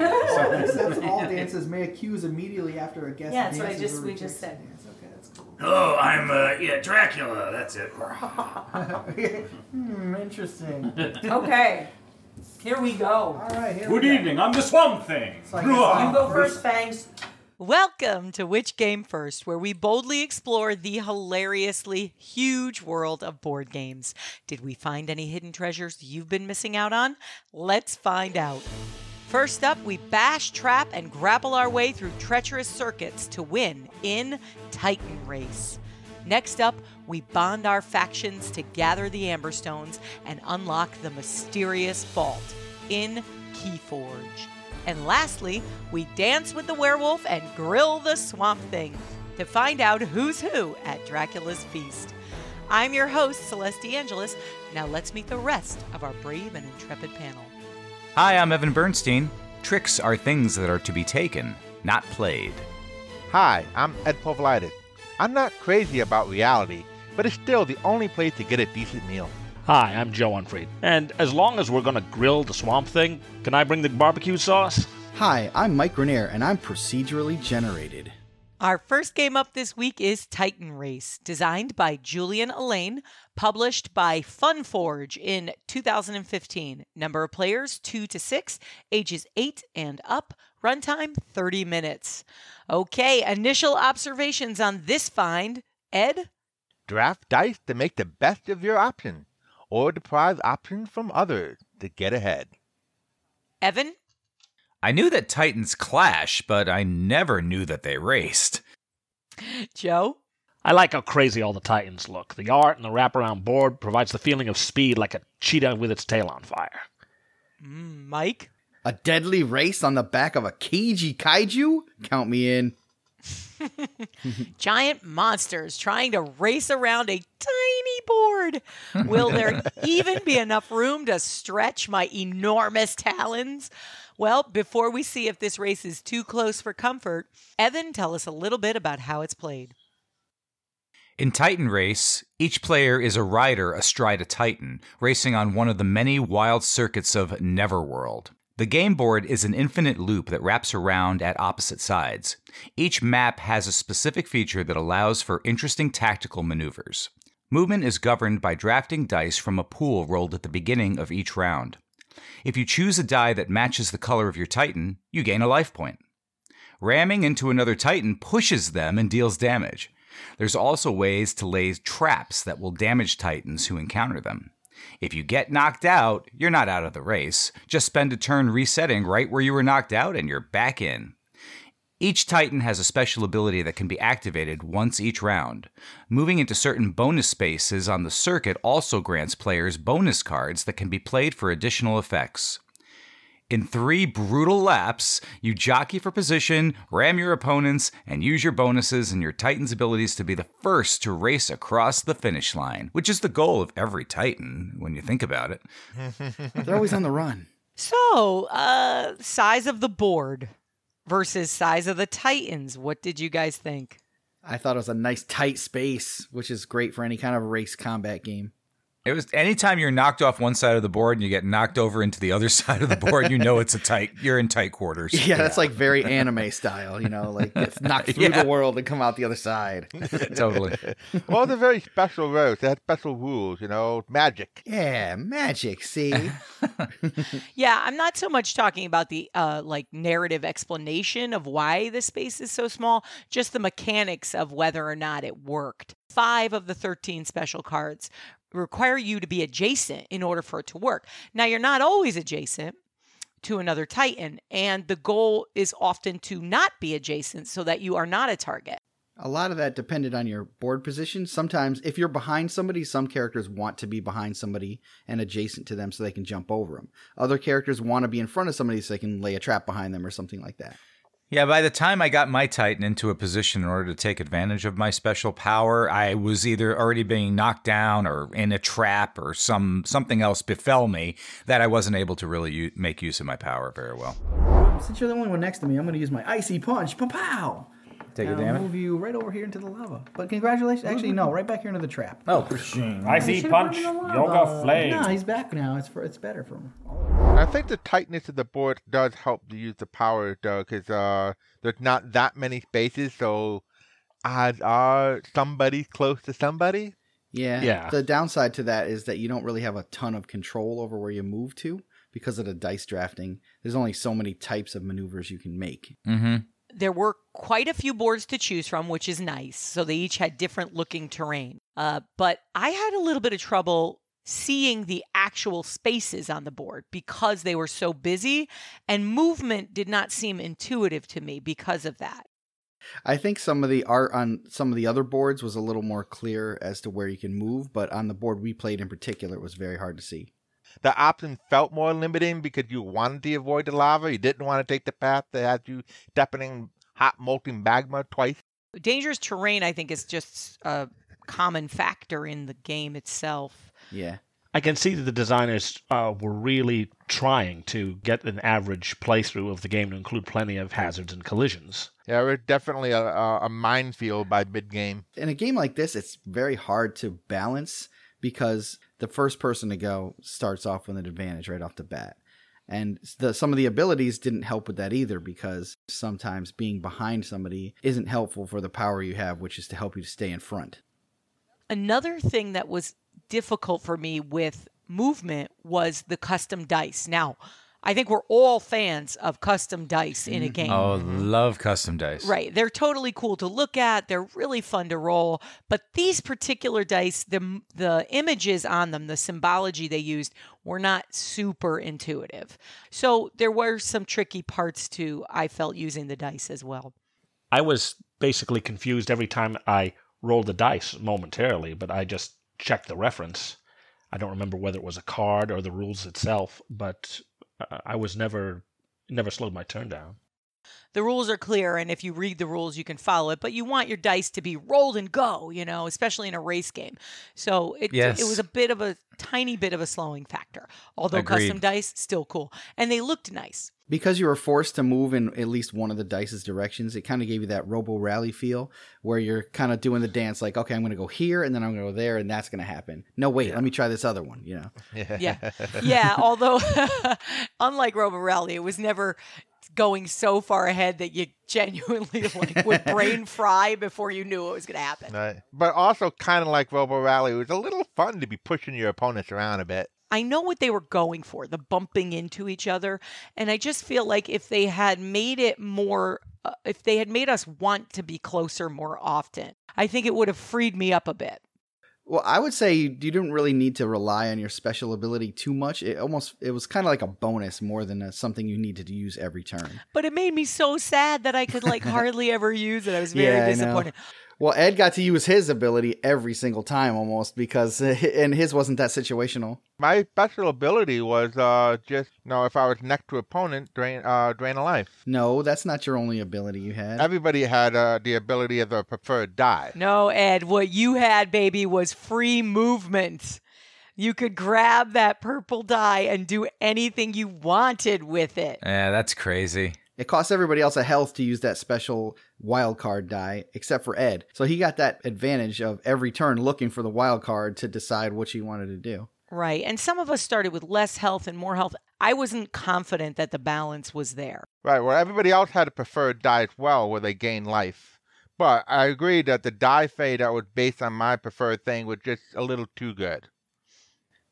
Accepts all dances may accuse immediately after a guest Yeah, that's what I dances just or we just rejects said. a dance. Okay, that's cool. Hello, I'm uh, yeah Dracula. That's it. hmm, interesting. Okay, here we go. All right, here Good we go. evening. I'm the Swamp Thing. So I guess I'm You go first, Fangs. Welcome to Which Game First, where we boldly explore the hilariously huge world of board games. Did we find any hidden treasures you've been missing out on? Let's find out. First up, we bash, trap, and grapple our way through treacherous circuits to win in Titan Race. Next up, we bond our factions to gather the Amberstones and unlock the mysterious vault in Keyforge. And lastly, we dance with the werewolf and grill the swamp thing to find out who's who at Dracula's Feast. I'm your host, Celeste Angelis. Now let's meet the rest of our brave and intrepid panel. Hi, I'm Evan Bernstein. Tricks are things that are to be taken, not played. Hi, I'm Ed Povlitis. I'm not crazy about reality, but it's still the only place to get a decent meal. Hi, I'm Joe Unfried. And as long as we're gonna grill the Swamp Thing, can I bring the barbecue sauce? Hi, I'm Mike Grenier, and I'm procedurally generated. Our first game up this week is Titan Race, designed by Julian Elaine, published by Funforge in 2015. Number of players 2 to 6, ages 8 and up, runtime 30 minutes. Okay, initial observations on this find. Ed? Draft dice to make the best of your option, or deprive options from others to get ahead. Evan? I knew that Titans clash, but I never knew that they raced. Joe? I like how crazy all the Titans look. The art and the wraparound board provides the feeling of speed like a cheetah with its tail on fire. Mm, Mike? A deadly race on the back of a cagey kaiju? Count me in. Giant monsters trying to race around a tiny board. Will there even be enough room to stretch my enormous talons? Well, before we see if this race is too close for comfort, Evan, tell us a little bit about how it's played. In Titan Race, each player is a rider astride a Titan, racing on one of the many wild circuits of Neverworld. The game board is an infinite loop that wraps around at opposite sides. Each map has a specific feature that allows for interesting tactical maneuvers. Movement is governed by drafting dice from a pool rolled at the beginning of each round. If you choose a die that matches the color of your Titan, you gain a life point. Ramming into another Titan pushes them and deals damage. There's also ways to lay traps that will damage Titans who encounter them. If you get knocked out, you're not out of the race. Just spend a turn resetting right where you were knocked out and you're back in. Each Titan has a special ability that can be activated once each round. Moving into certain bonus spaces on the circuit also grants players bonus cards that can be played for additional effects. In three brutal laps, you jockey for position, ram your opponents, and use your bonuses and your Titan's abilities to be the first to race across the finish line, which is the goal of every Titan when you think about it. They're always on the run. So, uh, size of the board versus size of the Titans. What did you guys think? I thought it was a nice tight space, which is great for any kind of race combat game. It was anytime you're knocked off one side of the board and you get knocked over into the other side of the board, you know it's a tight. You're in tight quarters. Yeah, that's like very anime style, you know, like it's knocked through Yeah. the world and come out the other side. totally. well, it's a very special race. It has special rules, you know, magic. Yeah, magic. See, Yeah, I'm not so much talking about the uh, like narrative explanation of why the space is so small, just the mechanics of whether or not it worked. Five of the 13 special cards require you to be adjacent in order for it to work. Now, you're not always adjacent to another Titan, and the goal is often to not be adjacent so that you are not a target. a lot of that depended on your board position. Sometimes, if you're behind somebody, some characters want to be behind somebody and adjacent to them so they can jump over them. Other characters want to be in front of somebody so they can lay a trap behind them or something like that. Yeah, by the time I got my Titan into a position in order to take advantage of my special power, I was either already being knocked down or in a trap or some something else befell me that I wasn't able to really u- make use of my power very well. Since you're the only one next to me, I'm going to use my icy punch. Pow pow! Take and a I'll damage. move you right over here into the lava. But congratulations. Actually, no, right back here into the trap. Oh, I see punch, put him in the yoga flame. No, he's back now. It's for it's better for him. I think the tightness of the board does help to use the power though, because uh, there's not that many spaces, so odds are somebody's close to somebody. Yeah. Yeah. The downside to that is that you don't really have a ton of control over where you move to because of the dice drafting. There's only so many types of maneuvers you can make. Mm-hmm. There were quite a few boards to choose from, which is nice. So they each had different looking terrain. Uh, but I had a little bit of trouble seeing the actual spaces on the board because they were so busy, and movement did not seem intuitive to me because of that. I think some of the art on some of the other boards was a little more clear as to where you can move, but on the board we played in particular, it was very hard to see. The option felt more limiting because you wanted to avoid the lava. You didn't want to take the path that had you stepping in hot molten magma twice. Dangerous terrain, I think, is just a common factor in the game itself. Yeah. I can see that the designers uh, were really trying to get an average playthrough of the game to include plenty of hazards and collisions. Yeah, it was definitely a, a, a minefield by mid game. In a game like this, it's very hard to balance because the first person to go starts off with an advantage right off the bat. And the, some of the abilities didn't help with that either because sometimes being behind somebody isn't helpful for the power you have, which is to help you to stay in front. Another thing that was difficult for me with movement was the custom dice. Now, I think we're all fans of custom dice in a mm-hmm. game. Oh, mm-hmm. love custom dice. Right. They're totally cool to look at. They're really fun to roll. But these particular dice, the the images on them, the symbology they used were not super intuitive. So there were some tricky parts to I felt using the dice as well. I was basically confused every time I rolled the dice momentarily, but I just checked the reference. I don't remember whether it was a card or the rules itself, but uh, I was never never slowed my turn down. The rules are clear, and if you read the rules, you can follow it. But you want your dice to be rolled and go, you know, especially in a race game. So it Yes. it was a bit of a tiny bit of a slowing factor. Although Agreed. custom dice still cool, and they looked nice. Because you were forced to move in at least one of the dice's directions, it kind of gave you that Robo Rally feel where you're kind of doing the dance like, okay, I'm going to go here and then I'm going to go there and that's going to happen. No, wait, let me try this other one, you know. Yeah. yeah. Although, unlike Robo Rally, it was never going so far ahead that you genuinely like would brain fry before you knew what was going to happen. Right. But also kind of like Robo Rally, it was a little fun to be pushing your opponents around a bit. I know what they were going for, the bumping into each other. And I just feel like if they had made it more, uh, if they had made us want to be closer more often, I think it would have freed me up a bit. Well, I would say you, you didn't really need to rely on your special ability too much. It almost it was kind of like a bonus more than a, something you needed to use every turn. But it made me so sad that I could like hardly ever use it. I was very Yeah, I disappointed. Well, Ed got to use his ability every single time almost because and his wasn't that situational. My special ability was uh, just, you know, if I was next to opponent, drain, uh, drain a life. No, that's not your only ability you had. Everybody had uh, the ability of a preferred die. No, Ed, what you had, baby, was free movement. You could grab that purple die and do anything you wanted with it. Yeah, that's crazy. It costs everybody else a health to use that special wild card die, except for Ed. So he got that advantage of every turn looking for the wild card to decide what he wanted to do. Right. And some of us started with less health and more health. I wasn't confident that the balance was there. Right, well, everybody else had a preferred die as well where they gain life. But I agree that the die fade that was based on my preferred thing was just a little too good.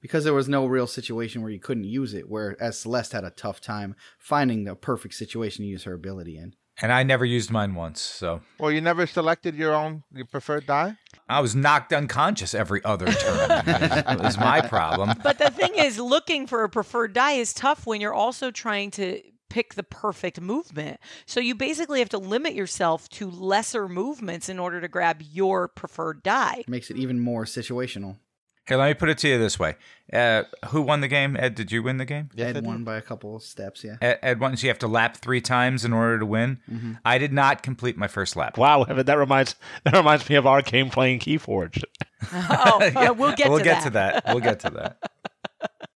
Because there was no real situation where you couldn't use it, whereas Celeste had a tough time finding the perfect situation to use her ability in. And I never used mine once, so Well, you never selected your own your preferred die? I was knocked unconscious every other turn. it was my problem. But the thing is, looking for a preferred die is tough when you're also trying to pick the perfect movement. So you basically have to limit yourself to lesser movements in order to grab your preferred die. Makes it even more situational. Here, let me put it to you this way: uh, Who won the game? Ed, did you win the game? Yes, I Ed did. won by a couple of steps, yeah. Ed, Ed won. So you have to lap three times in order to win. I did not complete my first lap. Wow, Evan, that reminds that reminds me of our game playing Keyforge. Oh, yeah, we'll get we'll to get that. to that. We'll get to that.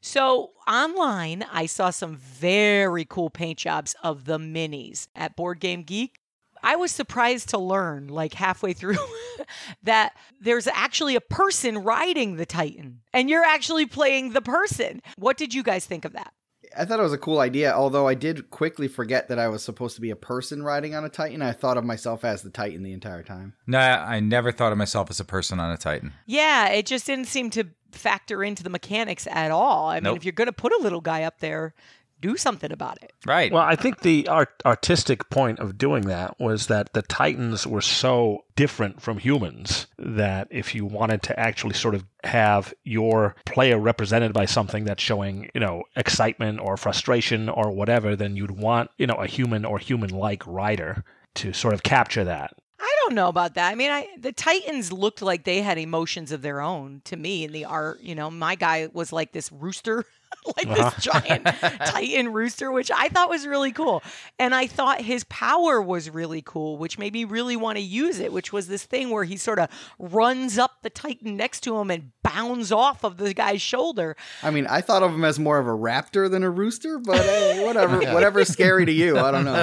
So online, I saw some very cool paint jobs of the minis at Board Game Geek. I was surprised to learn, like halfway through, that there's actually a person riding the Titan, and you're actually playing the person. What did you guys think of that? I thought it was a cool idea, although I did quickly forget that I was supposed to be a person riding on a Titan. I thought of myself as the Titan the entire time. No, I never thought of myself as a person on a Titan. Yeah, it just didn't seem to factor into the mechanics at all. I mean, if you're going to put a little guy up there, do something about it. Right. Well, I think the art- artistic point of doing that was that the Titans were so different from humans that if you wanted to actually sort of have your player represented by something that's showing, you know, excitement or frustration or whatever, then you'd want, you know, a human or human like rider to sort of capture that. I don't know about that. I mean, I the Titans looked like they had emotions of their own to me in the art. You know, my guy was like this rooster, like this giant Titan rooster, which I thought was really cool. And I thought his power was really cool, which made me really want to use it, which was this thing where he sort of runs up the Titan next to him and bounds off of the guy's shoulder. I mean, I thought of him as more of a raptor than a rooster, but hey, uh, whatever, whatever's scary to you, I don't know.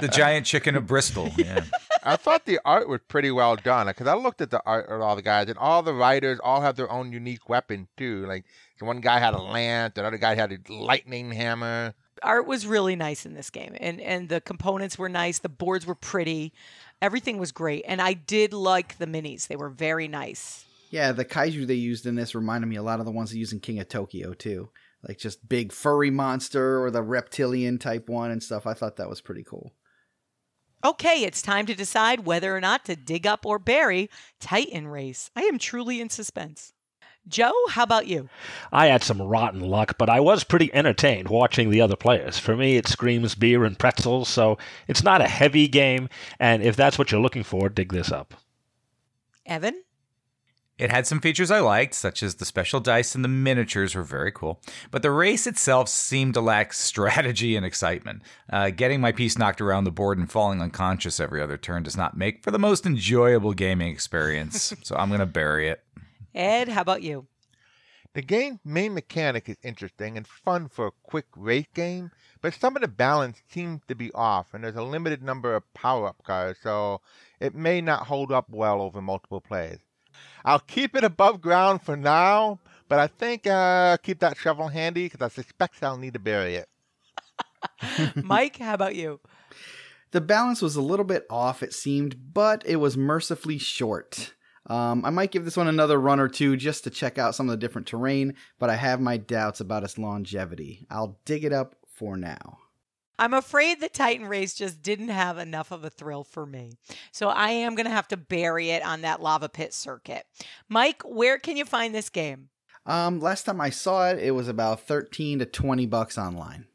the giant chicken of Bristol. Yeah. I thought the art was pretty well done because I looked at the art of all the guys, and all the riders all have their own unique weapon too. Like one guy had a lance, another guy had a lightning hammer. art was really nice in this game and and the components were nice the boards were pretty everything was great and i did like the minis they were very nice Yeah, the kaiju they used in this reminded me a lot of the ones they use in King of Tokyo too. Like just big furry monster or the reptilian type one and stuff. I thought that was pretty cool. Okay it's time to decide whether or not to dig up or bury titan race i am truly in suspense joe how about you I had some rotten luck, but I was pretty entertained watching the other players. For me, it screams beer and pretzels, so it's not a heavy game, and if that's what you're looking for, dig this up. evan It had some features I liked, such as the special dice and the miniatures were very cool. But the race itself seemed to lack strategy and excitement. Uh, getting my piece knocked around the board and falling unconscious every other turn does not make for the most enjoyable gaming experience. so I'm going to bury it. ed how about you The game's main mechanic is interesting and fun for a quick race game, but some of the balance seems to be off, and there's a limited number of power up cards, so it may not hold up well over multiple plays. I'll keep it above ground for now, but I think uh, keep that shovel handy because I suspect I'll need to bury it. mike how about you The balance was a little bit off, it seemed, but it was mercifully short. Um, I might give this one another run or two just to check out some of the different terrain, but I have my doubts about its longevity. I'll dig it up for now. I'm afraid the Titan race just didn't have enough of a thrill for me. So I am going to have to bury it on that lava pit circuit. Mike, where can you find this game? Um, last time I saw it, it was about 13 to 20 bucks online.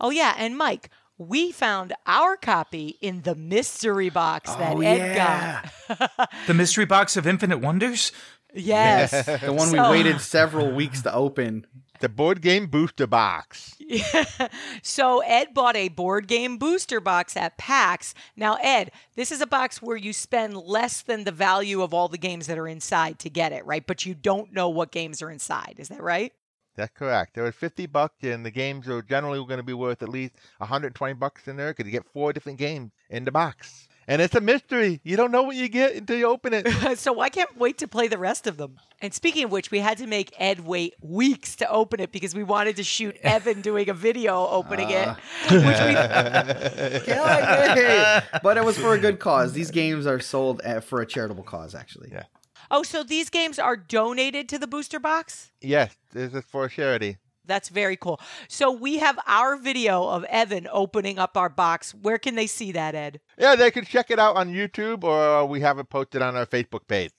Oh, yeah. And Mike, we found our copy in the mystery box that Oh, Ed yeah. got. The mystery box of infinite wonders? yes. The one we waited several weeks to open. The board game booster box. Yeah. so Ed bought a board game booster box at PAX. Now, Ed, this is a box where you spend less than the value of all the games that are inside to get it, right? But you don't know what games are inside. Is that right? That's correct. There was 50 bucks, and the games are generally going to be worth at least 120 bucks in there because you get four different games in the box. And it's a mystery. You don't know what you get until you open it. so I can't wait to play the rest of them. And speaking of which, we had to make Ed wait weeks to open it because we wanted to shoot Evan doing a video opening it. Ah. Which we Yay! but it was for a good cause. These games are sold at, for a charitable cause, actually. Yeah. Oh, so these games are donated to the booster box? yes, this is for charity. That's very cool. So we have our video of Evan opening up our box. Where can they see that, Ed? Yeah, they can check it out on YouTube or we have it posted on our Facebook page.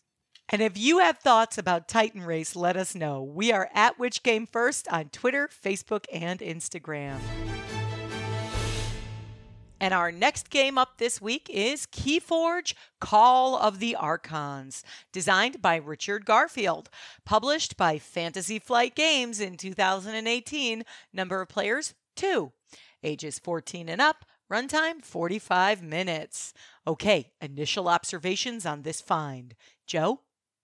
And if you have thoughts about Titan Race, let us know. We are at Which Game First on Twitter, Facebook, and Instagram. And our next game up this week is Keyforge Call of the Archons, designed by Richard Garfield, published by Fantasy Flight Games in 2018. Number of players, two. Ages 14 and up, runtime 45 minutes. Okay, initial observations on this find. Joe?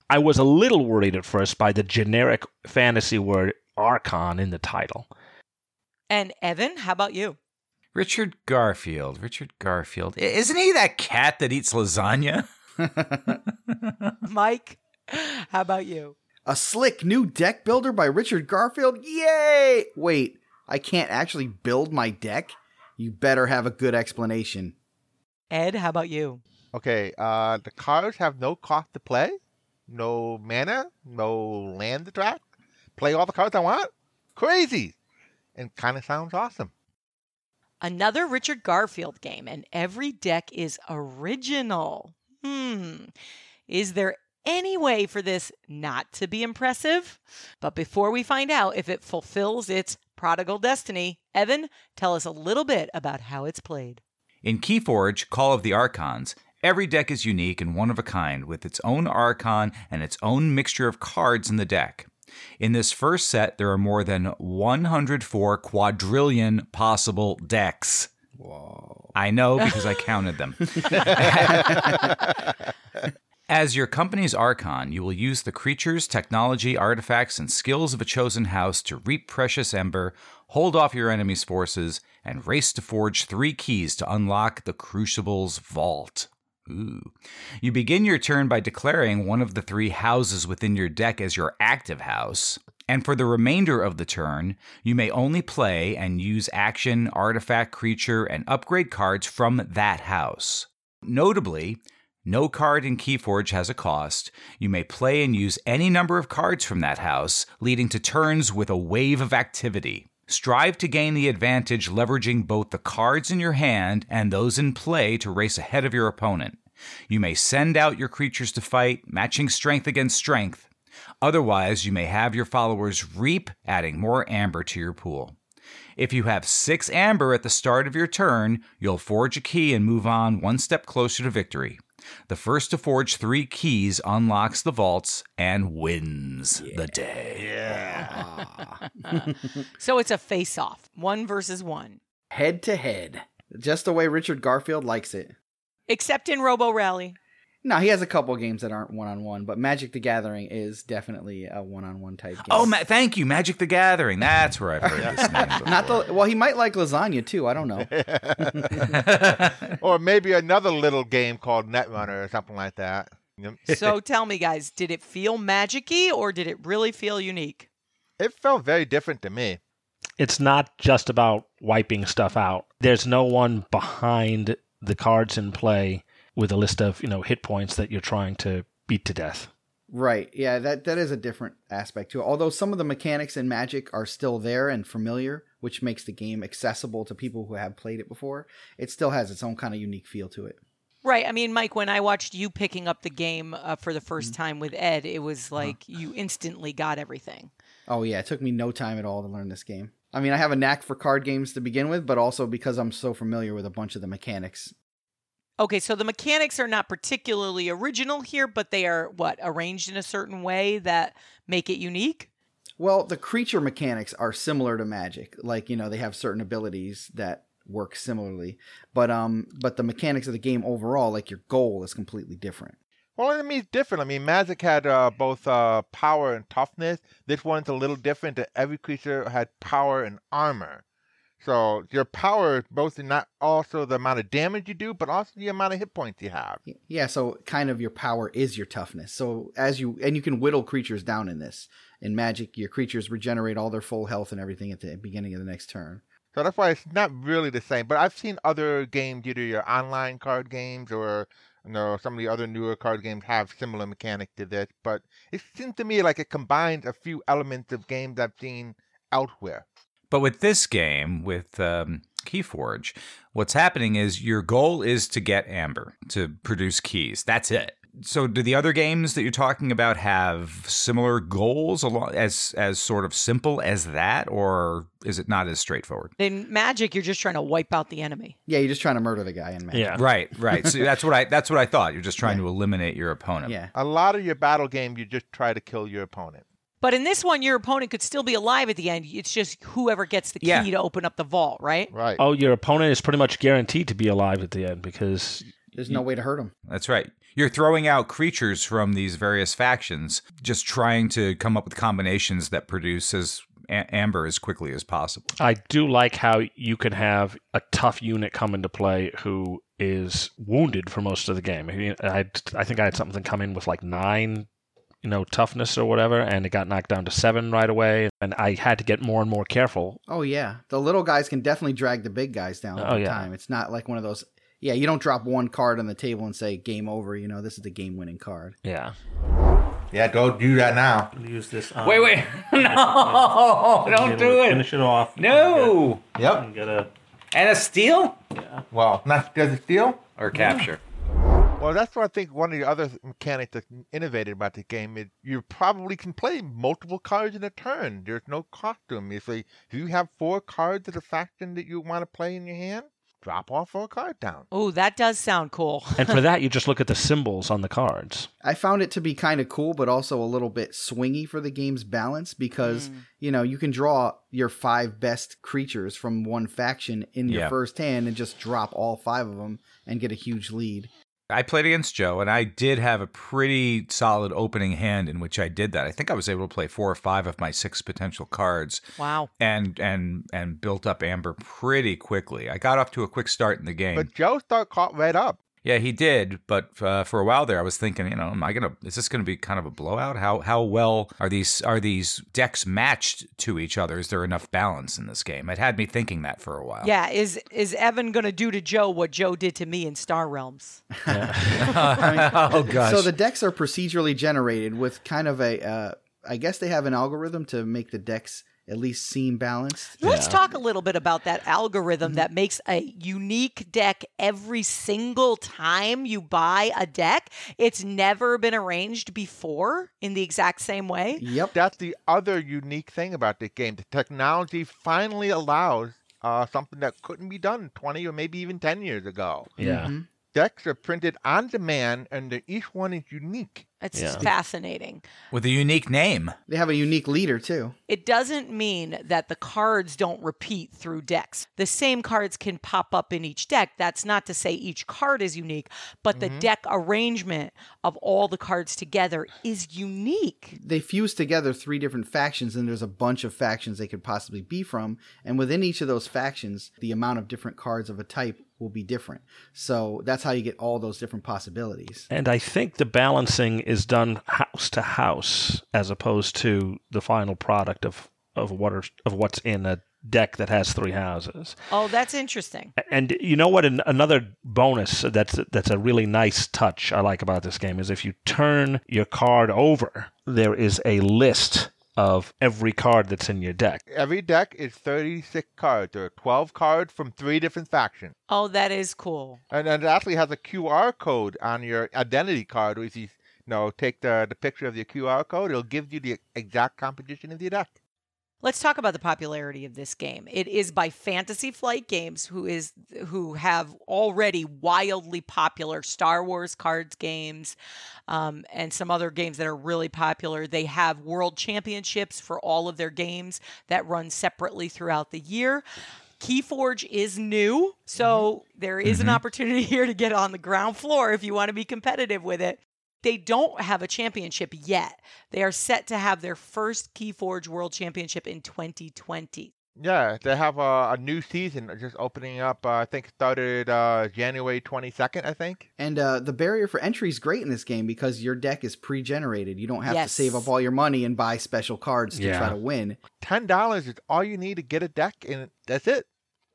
I was a little worried at first by the generic fantasy word Archon in the title. And Evan, how about you? Richard Garfield. Richard Garfield. I- Isn't he that cat that eats lasagna? Mike, how about you? A slick new deck builder by Richard Garfield? Yay! Wait, I can't actually build my deck? You better have a good explanation. Ed, how about you? Okay, uh, the cards have no cost to play, no mana, no land to track. Play all the cards I want? Crazy! And kind of sounds awesome. Another Richard Garfield game, and every deck is original. Hmm. Is there any way for this not to be impressive? But before we find out if it fulfills its prodigal destiny, Evan, tell us a little bit about how it's played. In Keyforge, Call of the Archons, every deck is unique and one of a kind, with its own Archon and its own mixture of cards in the deck. In this first set, there are more than 104 quadrillion possible decks. Whoa. I know because I counted them. As your company's Archon, you will use the creatures, technology, artifacts, and skills of a chosen house to reap precious ember, hold off your enemy's forces, and race to forge three keys to unlock the Crucible's vault. Ooh. You begin your turn by declaring one of the three houses within your deck as your active house. And for the remainder of the turn, you may only play and use action, artifact, creature, and upgrade cards from that house. Notably, no card in Keyforge has a cost. You may play and use any number of cards from that house, leading to turns with a wave of activity. Strive to gain the advantage leveraging both the cards in your hand and those in play to race ahead of your opponent. You may send out your creatures to fight, matching strength against strength. Otherwise, you may have your followers reap, adding more amber to your pool. If you have six amber at the start of your turn, you'll forge a key and move on one step closer to victory. The first to forge three keys unlocks the vaults and wins the day. Yeah. So it's a face off, one versus one. Head to head. Just the way Richard Garfield likes it. Except in Robo Rally. No, he has a couple games that aren't one on one, but Magic the Gathering is definitely a one on one type game. Oh, ma- thank you, Magic the Gathering. That's where I've heard this name. Before. Not the well, he might like lasagna too. I don't know. or maybe another little game called Netrunner or something like that. So tell me, guys, did it feel magicy or did it really feel unique? It felt very different to me. It's not just about wiping stuff out. There's no one behind the cards in play with a list of, you know, hit points that you're trying to beat to death. Right. Yeah, that that is a different aspect to it. Although some of the mechanics in Magic are still there and familiar, which makes the game accessible to people who have played it before, it still has its own kind of unique feel to it. Right. I mean, Mike, when I watched you picking up the game uh, for the 1st time with Ed, it was like you instantly got everything. Oh yeah, it took me no time at all to learn this game. I mean, I have a knack for card games to begin with, but also because I'm so familiar with a bunch of the mechanics. Okay, so the mechanics are not particularly original here, but they are what arranged in a certain way that make it unique. Well, the creature mechanics are similar to Magic. Like, you know, they have certain abilities that work similarly. But um but the mechanics of the game overall, like your goal is completely different. Well, I mean, it's different. I mean, Magic had uh, both uh, power and toughness. This one's a little different. That every creature had power and armor. So your power is both in not also the amount of damage you do, but also the amount of hit points you have. Yeah, so kind of your power is your toughness. So as you and you can whittle creatures down in this. In Magic, your creatures regenerate all their full health and everything at the beginning of the next turn. So that's why it's not really the same. But I've seen other games, either your online card games or you know some of the other newer card games have similar mechanic to this. But it seems to me like it combines a few elements of games I've seen elsewhere. But with this game, with um, Keyforge, what's happening is your goal is to get amber to produce keys. That's it. So, do the other games that you're talking about have similar goals along as as sort of simple as that, or is it not as straightforward? In Magic, you're just trying to wipe out the enemy. Yeah, you're just trying to murder the guy in Magic. Yeah. Right, right. So that's what I that's what I thought. You're just trying to eliminate your opponent. Yeah. A lot of your battle game you just try to kill your opponent. But in this one, your opponent could still be alive at the end. It's just whoever gets the key Yeah. to open up the vault, right? Right. Oh, your opponent is pretty much guaranteed to be alive at the end because There's no way to hurt them. That's right. You're throwing out creatures from these various factions, just trying to come up with combinations that produce as a- amber as quickly as possible. I do like how you can have a tough unit come into play who is wounded for most of the game. I, mean, I, I think I had something come in with like nine you know, toughness or whatever, and it got knocked down to seven right away. And I had to get more and more careful. Oh yeah, the little guys can definitely drag the big guys down Oh, over yeah. time. It's not like one of those. Yeah, you don't drop one card on the table and say game over. You know, this is the game-winning card. Yeah. Yeah, don't do that now. Use this. On Wait, wait. No, don't do it. Finish it off. No. Yep. And get a. And a steal? Well, not does it steal? Or capture? Well, that's what I think one of the other mechanics that's innovated about the game is you probably can play multiple cards in a turn. There's no cost to them. If, they, if you have four cards of the faction that you want to play in your hand, drop all four cards down. Oh, that does sound cool. And for that, you just look at the symbols on the cards. I found it to be kind of cool, but also a little bit swingy for the game's balance because hmm. you know you can draw your five best creatures from one faction in your Yeah. first hand and just drop all five of them and get a huge lead. I played against Joe, and I did have a pretty solid opening hand in which I did that. I think I was able to play four or five of my six potential cards, Wow. and and and built up Amber pretty quickly. I got off to a quick start in the game. But Joe start caught right up. Yeah, he did. But uh, for a while there, I was thinking, you know, am I gonna? Is this gonna be kind of a blowout? How how well are these are these decks matched to each other? Is there enough balance in this game? It had me thinking that for a while. Yeah, is is Evan going to do to Joe what Joe did to me in Star Realms? oh gosh. So the decks are procedurally generated with kind of a, uh, I guess they have an algorithm to make the decks at least seem balanced. Let's talk a little bit about that algorithm that makes a unique deck every single time you buy a deck. It's never been arranged before in the exact same way. Yep. That's the other unique thing about this game. The technology finally allows uh, something that couldn't be done 20 or maybe even 10 years ago. Yeah. Mhm. Decks are printed on demand, and each one is unique. It's Yeah. fascinating. with a unique name. They have a unique leader too. It doesn't mean that the cards don't repeat through decks. The same cards can pop up in each deck. That's not to say each card is unique, but the mm-hmm. deck arrangement of all the cards together is unique. They fuse together three different factions, and there's a bunch of factions they could possibly be from. And within each of those factions, the amount of different cards of a type will be different. So that's how you get all those different possibilities. And I think the balancing is done house to house as opposed to the final product of of what are, of what's in a deck that has three houses. Oh, that's interesting. And you know what? An, another bonus that's that's a really nice touch I like about this game is if you turn your card over, there is a list of every card that's in your deck. Every deck is 36 cards. There are 12 cards from three different factions. Oh, that is cool. And, and it actually has a QR code on your identity card. If you, you know, take the, the picture of your QR code, it'll give you the exact composition of your deck. Let's talk about the popularity of this game. It is by Fantasy Flight Games, who is who have already wildly popular Star Wars cards games, um, and some other games that are really popular. They have world championships for all of their games that run separately throughout the year. Keyforge is new, so there is an opportunity here to get on the ground floor if you want to be competitive with it. They don't have a championship yet. They are set to have their first Keyforge World Championship in 2020. Yeah, they have a, a new season just opening up. Uh, I think started uh, January 22nd, I think. And uh, the barrier for entry is great in this game because your deck is pre-generated. You don't have Yes. to save up all your money and buy special cards to Yeah. try to win. $10 is all you need to get a deck, and that's it.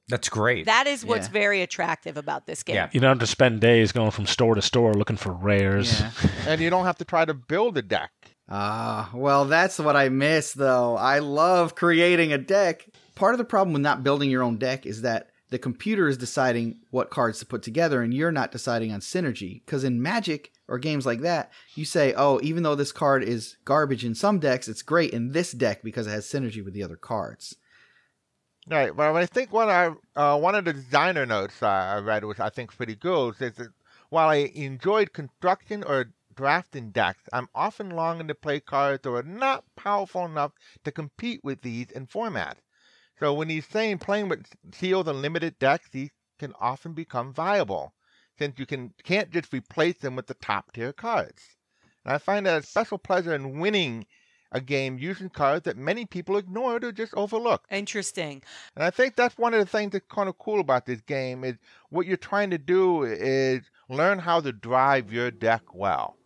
That's great. That is what's Yeah. very attractive about this game. Yeah. You don't have to spend days going from store to store looking for rares. Yeah. And you don't have to try to build a deck. Ah, well, that's what I miss, though. I love creating a deck. Part of the problem with not building your own deck is that the computer is deciding what cards to put together, and you're not deciding on synergy. Because in Magic or games like that, you say, oh, even though this card is garbage in some decks, it's great in this deck because it has synergy with the other cards. Right. Well, I think one I uh, one of the designer notes I read was I think pretty good. Is that while I enjoyed construction or drafting decks, I'm often longing to play cards that are not powerful enough to compete with these in format. So when he's saying playing with sealed and limited decks, these can often become viable, since you can can't just replace them with the top tier cards. And I find a special pleasure in winning a game using cards that many people ignored or just overlooked. Interesting. And I think that's one of the things that's kind of cool about this game is what you're trying to do is learn how to drive your deck well.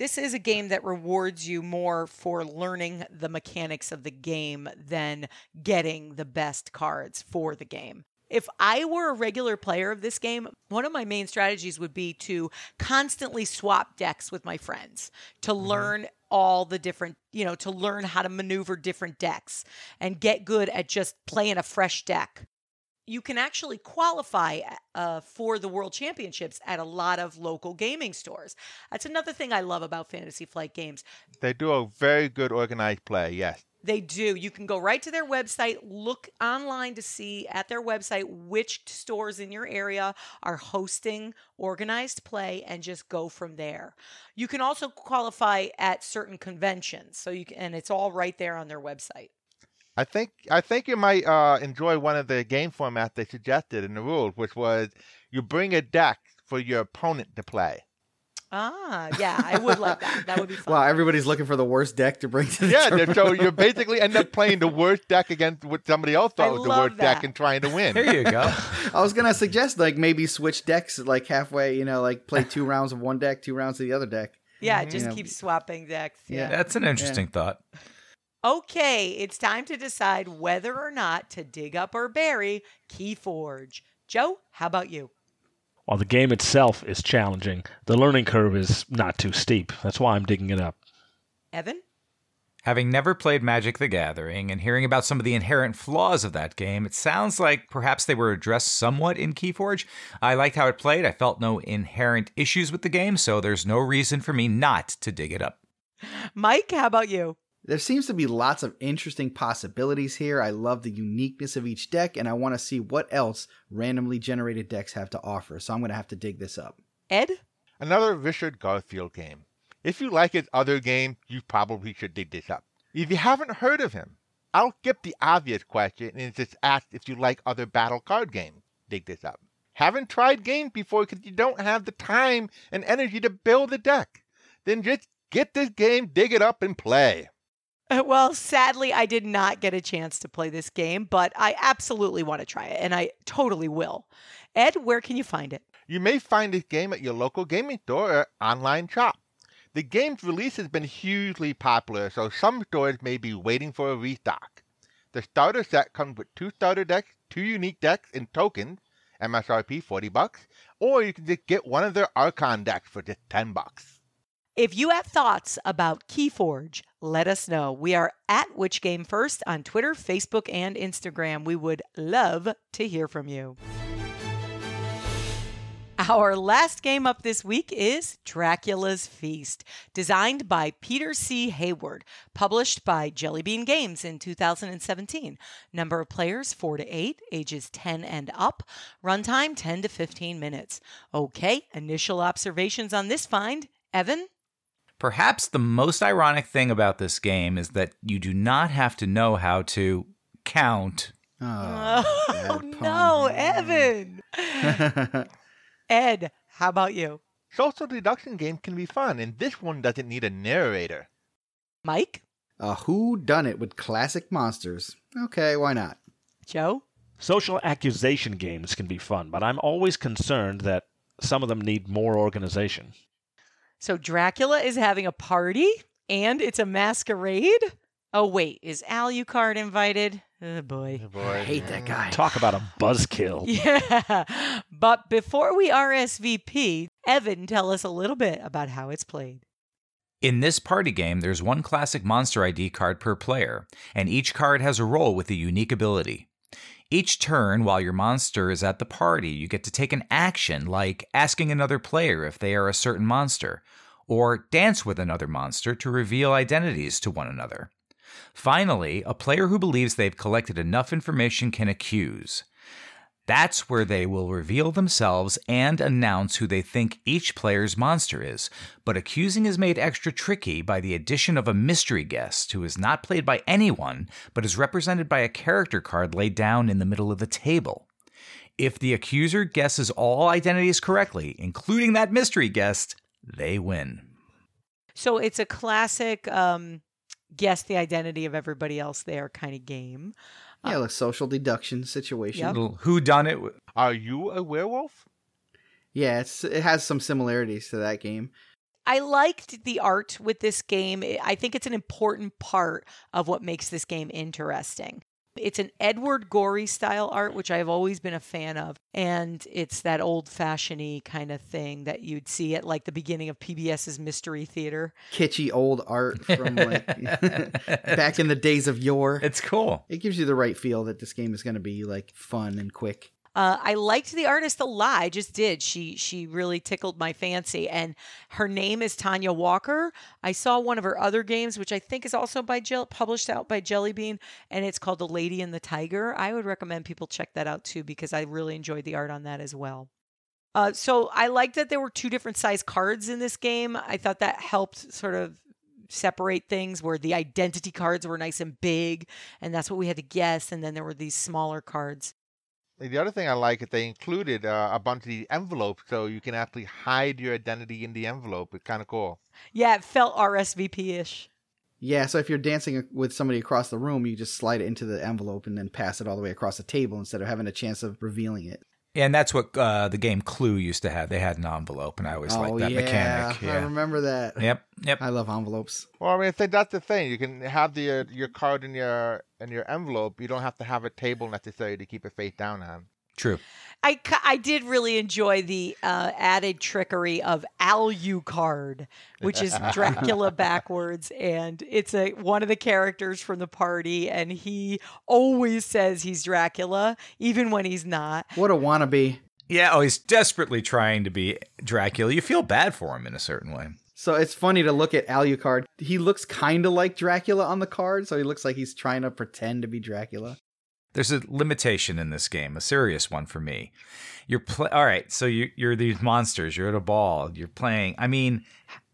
This is a game that rewards you more for learning the mechanics of the game than getting the best cards for the game. If I were a regular player of this game, one of my main strategies would be to constantly swap decks with my friends to mm-hmm. learn all the different, you know, to learn how to maneuver different decks and get good at just playing a fresh deck. You can actually qualify uh, for the World Championships at a lot of local gaming stores. That's another thing I love about Fantasy Flight games. They do a very good organized play, yes. They do. You can go right to their website, look online to see at their website which stores in your area are hosting organized play and just go from there. You can also qualify at certain conventions. So you can, and it's all right there on their website. I think I think you might uh, enjoy one of the game formats they suggested in the rules, which was you bring a deck for your opponent to play. Ah, yeah, I would like that. That would be fun. Wow, everybody's looking for the worst deck to bring to the Yeah, tournament. so you basically end up playing the worst deck against what somebody else I thought was the love worst deck and trying to win. There you go. I was gonna suggest like maybe switch decks like halfway, you know, like play two rounds of one deck, two rounds of the other deck. yeah, just You know, keep swapping decks. yeah. That's an interesting thought. Okay, it's time to decide whether or not to dig up or bury Keyforge. Joe, how about you? While the game itself is challenging, the learning curve is not too steep. That's why I'm digging it up. Evan? Having never played Magic the Gathering and hearing about some of the inherent flaws of that game, it sounds like perhaps they were addressed somewhat in Keyforge. I liked how it played. I felt no inherent issues with the game, so there's no reason for me not to dig it up. Mike, how about you? There seems to be lots of interesting possibilities here. I love the uniqueness of each deck, and I want to see what else randomly generated decks have to offer. So I'm going to have to dig this up. Ed? Another Richard Garfield game. If you like his other game, you probably should dig this up. If you haven't heard of him, I'll skip the obvious question and just ask if you like other battle card games. Dig this up. Haven't tried games before because you don't have the time and energy to build a deck? Then just get this game, dig it up, and play. Well, sadly, I did not get a chance to play this game, but I absolutely want to try it, and I totally will. Ed, where can you find it? You may find this game at your local gaming store or online shop. The game's release has been hugely popular, so some stores may be waiting for a restock. The starter set comes with two starter decks, two unique decks, and tokens, MSRP 40 bucks, or you can just get one of their Archon decks for just 10 bucks. If you have thoughts about Keyforge, let us know. We are at Which Game First on Twitter, Facebook, and Instagram. We would love to hear from you. Our last game up this week is Dracula's Feast, designed by Peter C. Hayward, published by Jellybean Games in 2017. Number of players 4 to 8, ages 10 and up, runtime 10 to 15 minutes. Okay, initial observations on this find. Evan? Perhaps the most ironic thing about this game is that you do not have to know how to count. Oh, Oh, no. Evan. Ed, how about you? Social deduction games can be fun, and this one doesn't need a narrator. Mike? A who done it with classic monsters. Okay, why not? Joe? Social accusation games can be fun, but I'm always concerned that some of them need more organization. So Dracula is having a party and it's a masquerade? Oh, wait, is Alucard invited? Oh, boy. Oh, I hate that guy. Talk about a buzzkill. Yeah. But before we RSVP, Evan, tell us a little bit about how it's played. In this party game, there's one classic monster ID card per player, and each card has a role with a unique ability. Each turn, while your monster is at the party, you get to take an action like asking another player if they are a certain monster, or dance with another monster to reveal identities to one another. Finally, a player who believes they've collected enough information can accuse. That's where they will reveal themselves and announce who they think each player's monster is. But accusing is made extra tricky by the addition of a mystery guest who is not played by anyone, but is represented by a character card laid down in the middle of the table. If the accuser guesses all identities correctly, including that mystery guest, they win. So it's a classic um, guess the identity of everybody else there kind of game. Yeah, like social deduction situation. Yep. Little who done it? Are you a werewolf? Yeah, it's it has some similarities to that game. I liked the art with this game. I think it's an important part of what makes this game interesting. It's an Edward Gorey style art, which I've always been a fan of. And it's that old fashioned kind of thing that you'd see at like the beginning of PBS's Mystery Theater. Kitschy old art from like back in the days of yore. It's cool. It gives you the right feel that this game is going to be like fun and quick. Uh, I liked the artist a lot. I just did. She she really tickled my fancy. And her name is Tanya Walker. I saw one of her other games, which I think is also by Jell- published out by Jellybean, and it's called The Lady and the Tiger. I would recommend people check that out too because I really enjoyed the art on that as well. Uh, so I liked that there were two different size cards in this game. I thought that helped sort of separate things where the identity cards were nice and big and that's what we had to guess and then there were these smaller cards The other thing I like is they included uh, a bunch of the envelopes, so you can actually hide your identity in the envelope. It's kind of cool. Yeah, it felt RSVP ish. Yeah, so if you're dancing with somebody across the room, you just slide it into the envelope and then pass it all the way across the table instead of having a chance of revealing it. And that's what uh, the game Clue used to have. They had an envelope, and I always liked that Oh, yeah, mechanic. I remember that. Yep. Yep. I love envelopes. Well, I mean, I think that's the thing. You can have the uh, your card in your in your envelope. You don't have to have a table necessarily to keep it face down on. True. I, I did really enjoy the uh, added trickery of Alucard, which is Dracula backwards, and it's a one of the characters from the party, and he always says he's Dracula, even when he's not. What a wannabe. Yeah. Oh, he's desperately trying to be Dracula. You feel bad for him in a certain way. So it's funny to look at Alucard. He looks kind of like Dracula on the card, so he looks like he's trying to pretend to be Dracula. There's a limitation in this game, a serious one for me. You're all right. So you, you're these monsters. You're at a ball. You're playing. I mean,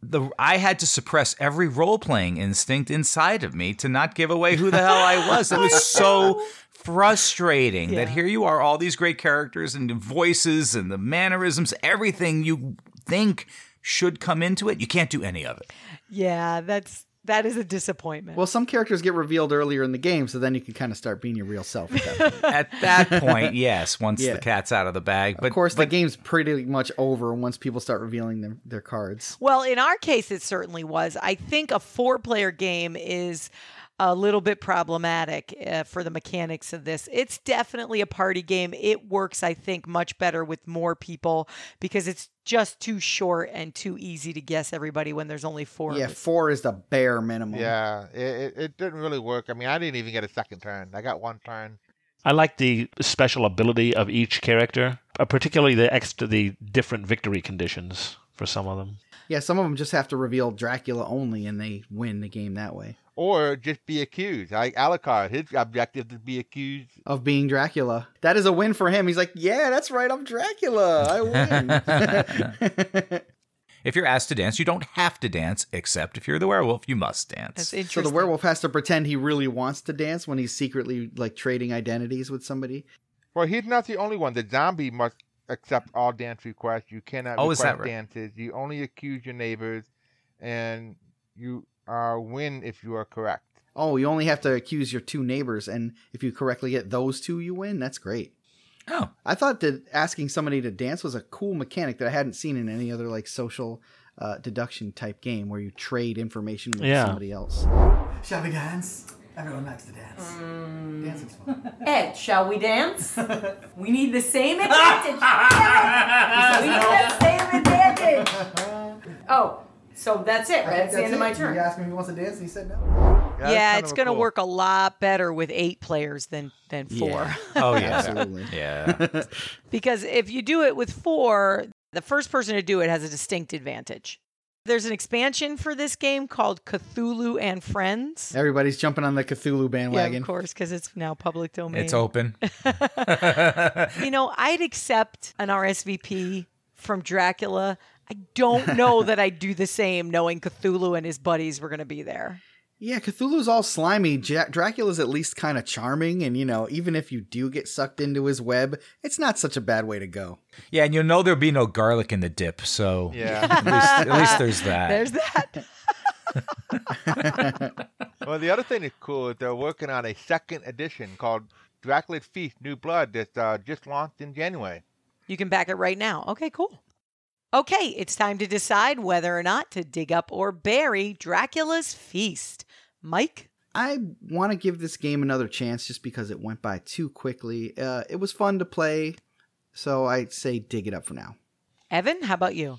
the I had to suppress every role playing instinct inside of me to not give away who the hell I was. It was so frustrating that here you are, all these great characters and the voices and the mannerisms, everything you think should come into it. You can't do any of it. Yeah, that's that is a disappointment. Well, some characters get revealed earlier in the game, so then you can kind of start being your real self at that point. At that point, yes, once Yeah. the cat's out of the bag. But of course, but the game's pretty much over once people start revealing their, their cards. Well, in our case, it certainly was. I think a four player game is a little bit problematic uh, for the mechanics of this. It's definitely a party game. It works, I think, much better with more people because it's just too short and too easy to guess everybody when there's only four. Yeah, four is the bare minimum. Yeah, it, it, it didn't really work. I mean, I didn't even get a second turn. I got one turn. I like the special ability of each character, uh, particularly the extra the different victory conditions for some of them. Yeah, some of them just have to reveal Dracula only and they win the game that way. Or just be accused. Like Alucard, his objective is to be accused. Of being Dracula. That is a win for him. He's like, yeah, that's right, I'm Dracula. I win. If you're asked to dance, you don't have to dance, except if you're the werewolf, you must That's dance. so the werewolf has to pretend he really wants to dance when he's secretly like trading identities with somebody. Well, he's not the only one. The zombie must accept all dance requests. You cannot Oh, is request that right? dances. You only accuse your neighbors, and you uh, win if you are correct. Oh, you only have to accuse your two neighbors, and if you correctly get those two, you win. That's great. Oh, I thought that asking somebody to dance was a cool mechanic that I hadn't seen in any other like social uh, deduction type game where you trade information with Yeah. somebody else. Shall we dance? Everyone likes to dance. Dancing's fun. Ed, shall we dance? we need the same advantage. Damn we need the same advantage. Oh, so that's it, right? That's the end of my turn. He turn. asked me if he wants to dance, and he said no. that's yeah, it's going to cool- work a lot better with eight players than than four. Yeah. oh yeah, Absolutely. yeah. because if you do it with four, the first person to do it has a distinct advantage. There's an expansion for this game called Cthulhu and Friends. Everybody's jumping on the Cthulhu Yeah, bandwagon. of course, because it's now public domain. It's open. You know, I'd accept an RSVP from Dracula. I don't know that I'd do the same knowing Cthulhu and his buddies were going to be there. Yeah, Cthulhu's all slimy. Ja- Dracula's at least kind of charming, and you know, even if you do get sucked into his web, it's not such a bad way to go. Yeah, and you'll know there'll be no garlic in the dip, so Yeah. at, least, at least there's that. There's that. well, the other thing that's cool is they're working on a second edition called Dracula's Feast New Blood that's uh, just launched in January. You can back it right now. Okay, cool. Okay, it's time to decide whether or not to dig up or bury Dracula's Feast. Mike? I want to give this game another chance just because it went by too quickly. Uh, it was fun to play, so I'd say dig it up for now. Evan, how about you?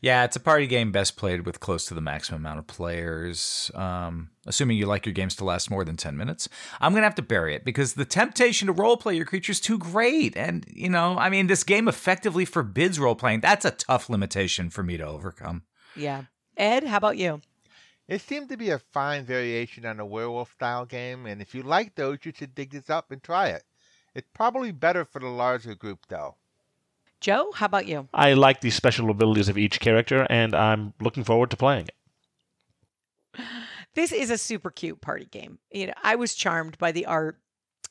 Yeah, it's a party game best played with close to the maximum amount of players. Um, assuming you like your games to last more than 10 minutes. I'm going to have to bury it because the temptation to roleplay your creature is too great. And, you know, I mean, this game effectively forbids role playing. That's a tough limitation for me to overcome. Yeah. Ed, how about you? It seemed to be a fine variation on a werewolf style game, and if you like those, you should dig this up and try it. It's probably better for the larger group, though. Joe, how about you? I like the special abilities of each character, and I'm looking forward to playing it. This is a super cute party game. You know, I was charmed by the art.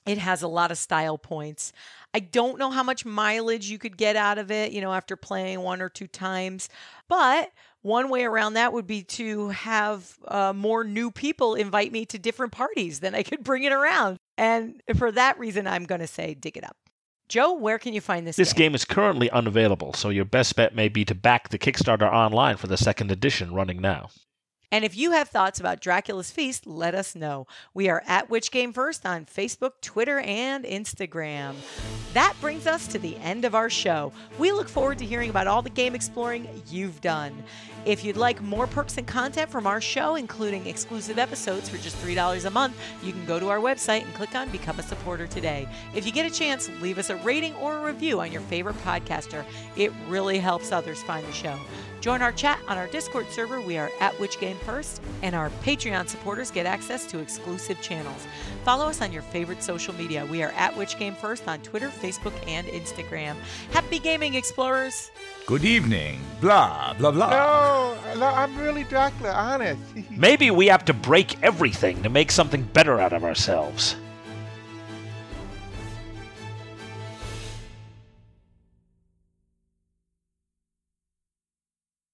It has a lot of style points. I don't know how much mileage you could get out of it, you know, after playing one or two times, but one way around that would be to have uh, more new people invite me to different parties, then I could bring it around. And for that reason, I'm going to say dig it up. Joe, where can you find this? This game is currently unavailable, so your best bet may be to back the Kickstarter online for the second edition running now. And if you have thoughts about Dracula's Feast, let us know. We are at Which Game First on Facebook, Twitter, and Instagram. That brings us to the end of our show. We look forward to hearing about all the game exploring you've done. If you'd like more perks and content from our show, including exclusive episodes for just $3 a month, you can go to our website and click on Become a Supporter today. If you get a chance, leave us a rating or a review on your favorite podcaster. It really helps others find the show. Join our chat on our Discord server. We are at Which Game First, and our Patreon supporters get access to exclusive channels. Follow us on your favorite social media. We are at Which Game First on Twitter, Facebook, and Instagram. Happy gaming, explorers! Good evening. Blah, blah, blah. No, no, I'm really Dracula, honest. Maybe we have to break everything to make something better out of ourselves.